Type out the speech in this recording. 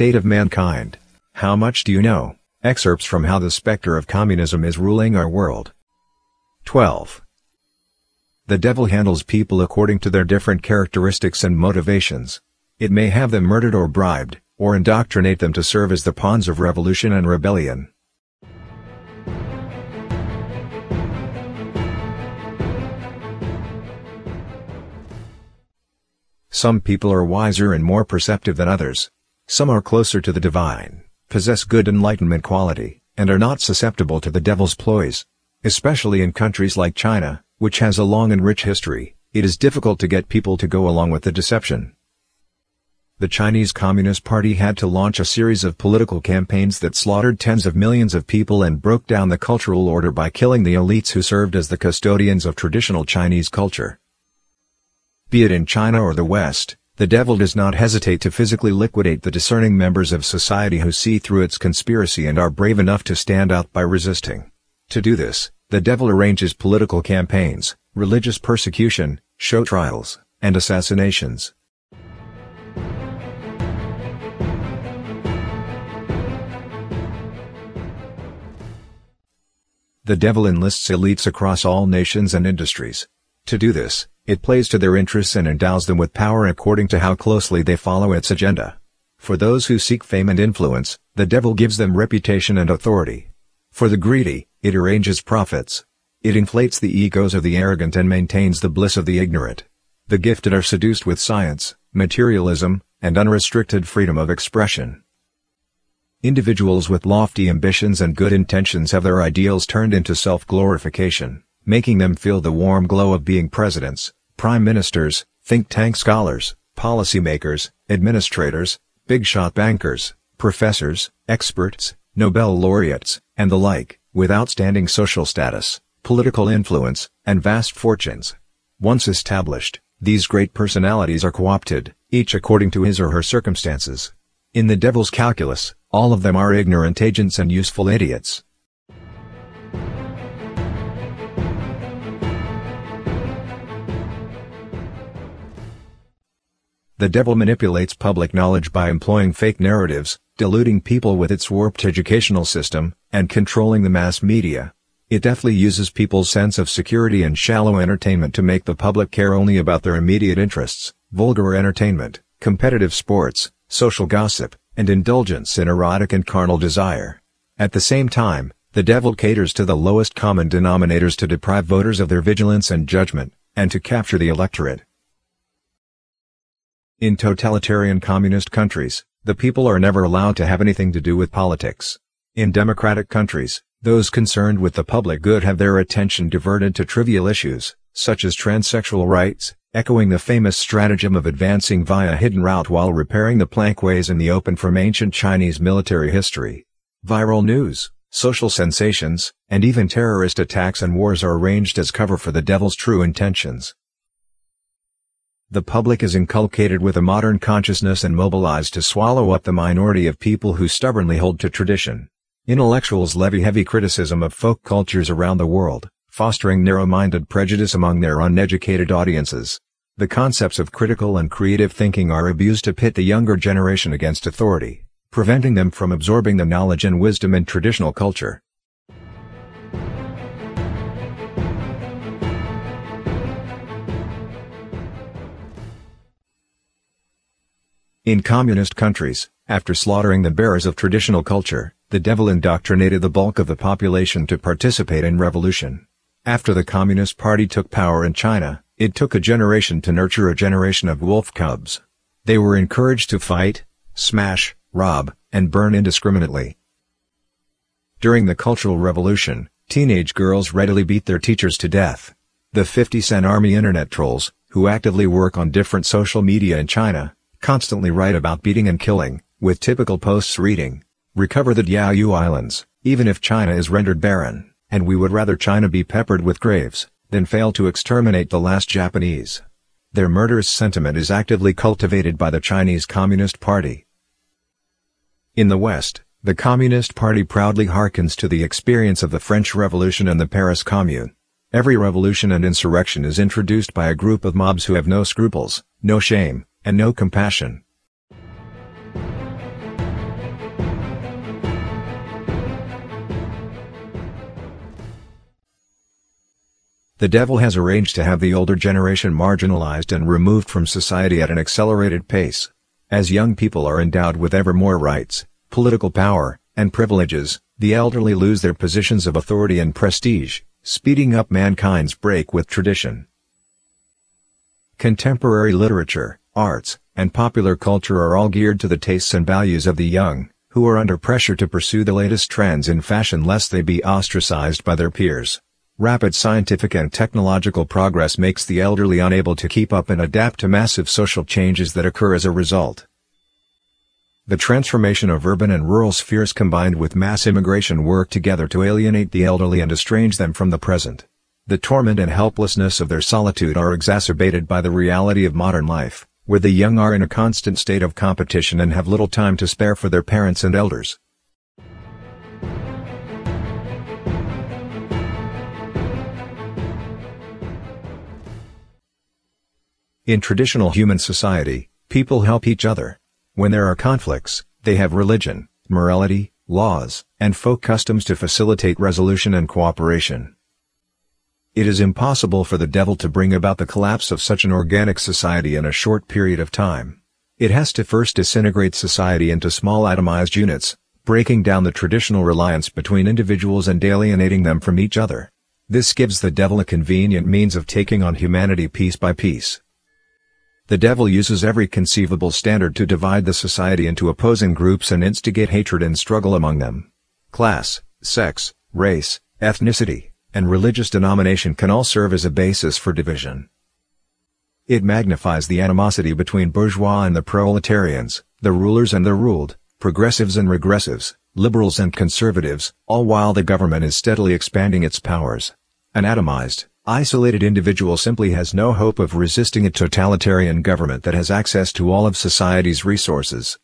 state of mankind. How much do you know? Excerpts from How the Spectre of Communism is Ruling Our World. 12. The devil handles people according to their different characteristics and motivations. It may have them murdered or bribed, or indoctrinate them to serve as the pawns of revolution and rebellion. Some people are wiser and more perceptive than others. Some are closer to the divine, possess good enlightenment quality, and are not susceptible to the devil's ploys. Especially in countries like China, which has a long and rich history, it is difficult to get people to go along with the deception. The Chinese Communist Party had to launch a series of political campaigns that slaughtered tens of millions of people and broke down the cultural order by killing the elites who served as the custodians of traditional Chinese culture. Be it in China or the West, the devil does not hesitate to physically liquidate the discerning members of society who see through its conspiracy and are brave enough to stand out by resisting. To do this, the devil arranges political campaigns, religious persecution, show trials, and assassinations. The devil enlists elites across all nations and industries. To do this, it plays to their interests and endows them with power according to how closely they follow its agenda. For those who seek fame and influence, the devil gives them reputation and authority. For the greedy, it arranges profits. It inflates the egos of the arrogant and maintains the bliss of the ignorant. The gifted are seduced with science, materialism, and unrestricted freedom of expression. Individuals with lofty ambitions and good intentions have their ideals turned into self-glorification, making them feel the warm glow of being presidents, prime ministers, think tank scholars, policymakers, administrators, big-shot bankers, professors, experts, Nobel laureates, and the like, with outstanding social status, political influence, and vast fortunes. Once established, these great personalities are co-opted, each according to his or her circumstances. In the devil's calculus, all of them are ignorant agents and useful idiots. The devil manipulates public knowledge by employing fake narratives, deluding people with its warped educational system, and controlling the mass media. It deftly uses people's sense of security and shallow entertainment to make the public care only about their immediate interests, vulgar entertainment, competitive sports, social gossip, and indulgence in erotic and carnal desire. At the same time, the devil caters to the lowest common denominators to deprive voters of their vigilance and judgment, and to capture the electorate. In totalitarian communist countries, the people are never allowed to have anything to do with politics. In democratic countries, those concerned with the public good have their attention diverted to trivial issues, such as transsexual rights, echoing the famous stratagem of advancing via hidden route while repairing the plankways in the open from ancient Chinese military history. Viral news, social sensations, and even terrorist attacks and wars are arranged as cover for the devil's true intentions. The public is inculcated with a modern consciousness and mobilized to swallow up the minority of people who stubbornly hold to tradition. Intellectuals levy heavy criticism of folk cultures around the world, fostering narrow-minded prejudice among their uneducated audiences. The concepts of critical and creative thinking are abused to pit the younger generation against authority, preventing them from absorbing the knowledge and wisdom in traditional culture. In communist countries, after slaughtering the bearers of traditional culture, the devil indoctrinated the bulk of the population to participate in revolution. After the Communist Party took power in China, it took a generation to nurture a generation of wolf cubs. They were encouraged to fight, smash, rob, and burn indiscriminately. During the Cultural Revolution, teenage girls readily beat their teachers to death. The 50 Cent Army internet trolls, who actively work on different social media in China, constantly write about beating and killing, with typical posts reading, Recover the Diaoyu Islands, even if China is rendered barren, and we would rather China be peppered with graves, than fail to exterminate the last Japanese. Their murderous sentiment is actively cultivated by the Chinese Communist Party. In the West, the Communist Party proudly hearkens to the experience of the French Revolution and the Paris Commune. Every revolution and insurrection is introduced by a group of mobs who have no scruples, no shame, and no compassion. The devil has arranged to have the older generation marginalized and removed from society at an accelerated pace. As young people are endowed with ever more rights, political power, and privileges, the elderly lose their positions of authority and prestige, speeding up mankind's break with tradition. Contemporary literature arts, and popular culture are all geared to the tastes and values of the young, who are under pressure to pursue the latest trends in fashion lest they be ostracized by their peers. Rapid scientific and technological progress makes the elderly unable to keep up and adapt to massive social changes that occur as a result. The transformation of urban and rural spheres combined with mass immigration work together to alienate the elderly and estrange them from the present. The torment and helplessness of their solitude are exacerbated by the reality of modern life, where the young are in a constant state of competition and have little time to spare for their parents and elders. In traditional human society, people help each other. When there are conflicts, they have religion, morality, laws, and folk customs to facilitate resolution and cooperation. It is impossible for the devil to bring about the collapse of such an organic society in a short period of time. It has to first disintegrate society into small atomized units, breaking down the traditional reliance between individuals and alienating them from each other. This gives the devil a convenient means of taking on humanity piece by piece. The devil uses every conceivable standard to divide the society into opposing groups and instigate hatred and struggle among them. Class, sex, race, ethnicity, and religious denomination can all serve as a basis for division. It magnifies the animosity between bourgeois and the proletarians, the rulers and the ruled, progressives and regressives, liberals and conservatives, all while the government is steadily expanding its powers. An atomized, isolated individual simply has no hope of resisting a totalitarian government that has access to all of society's resources.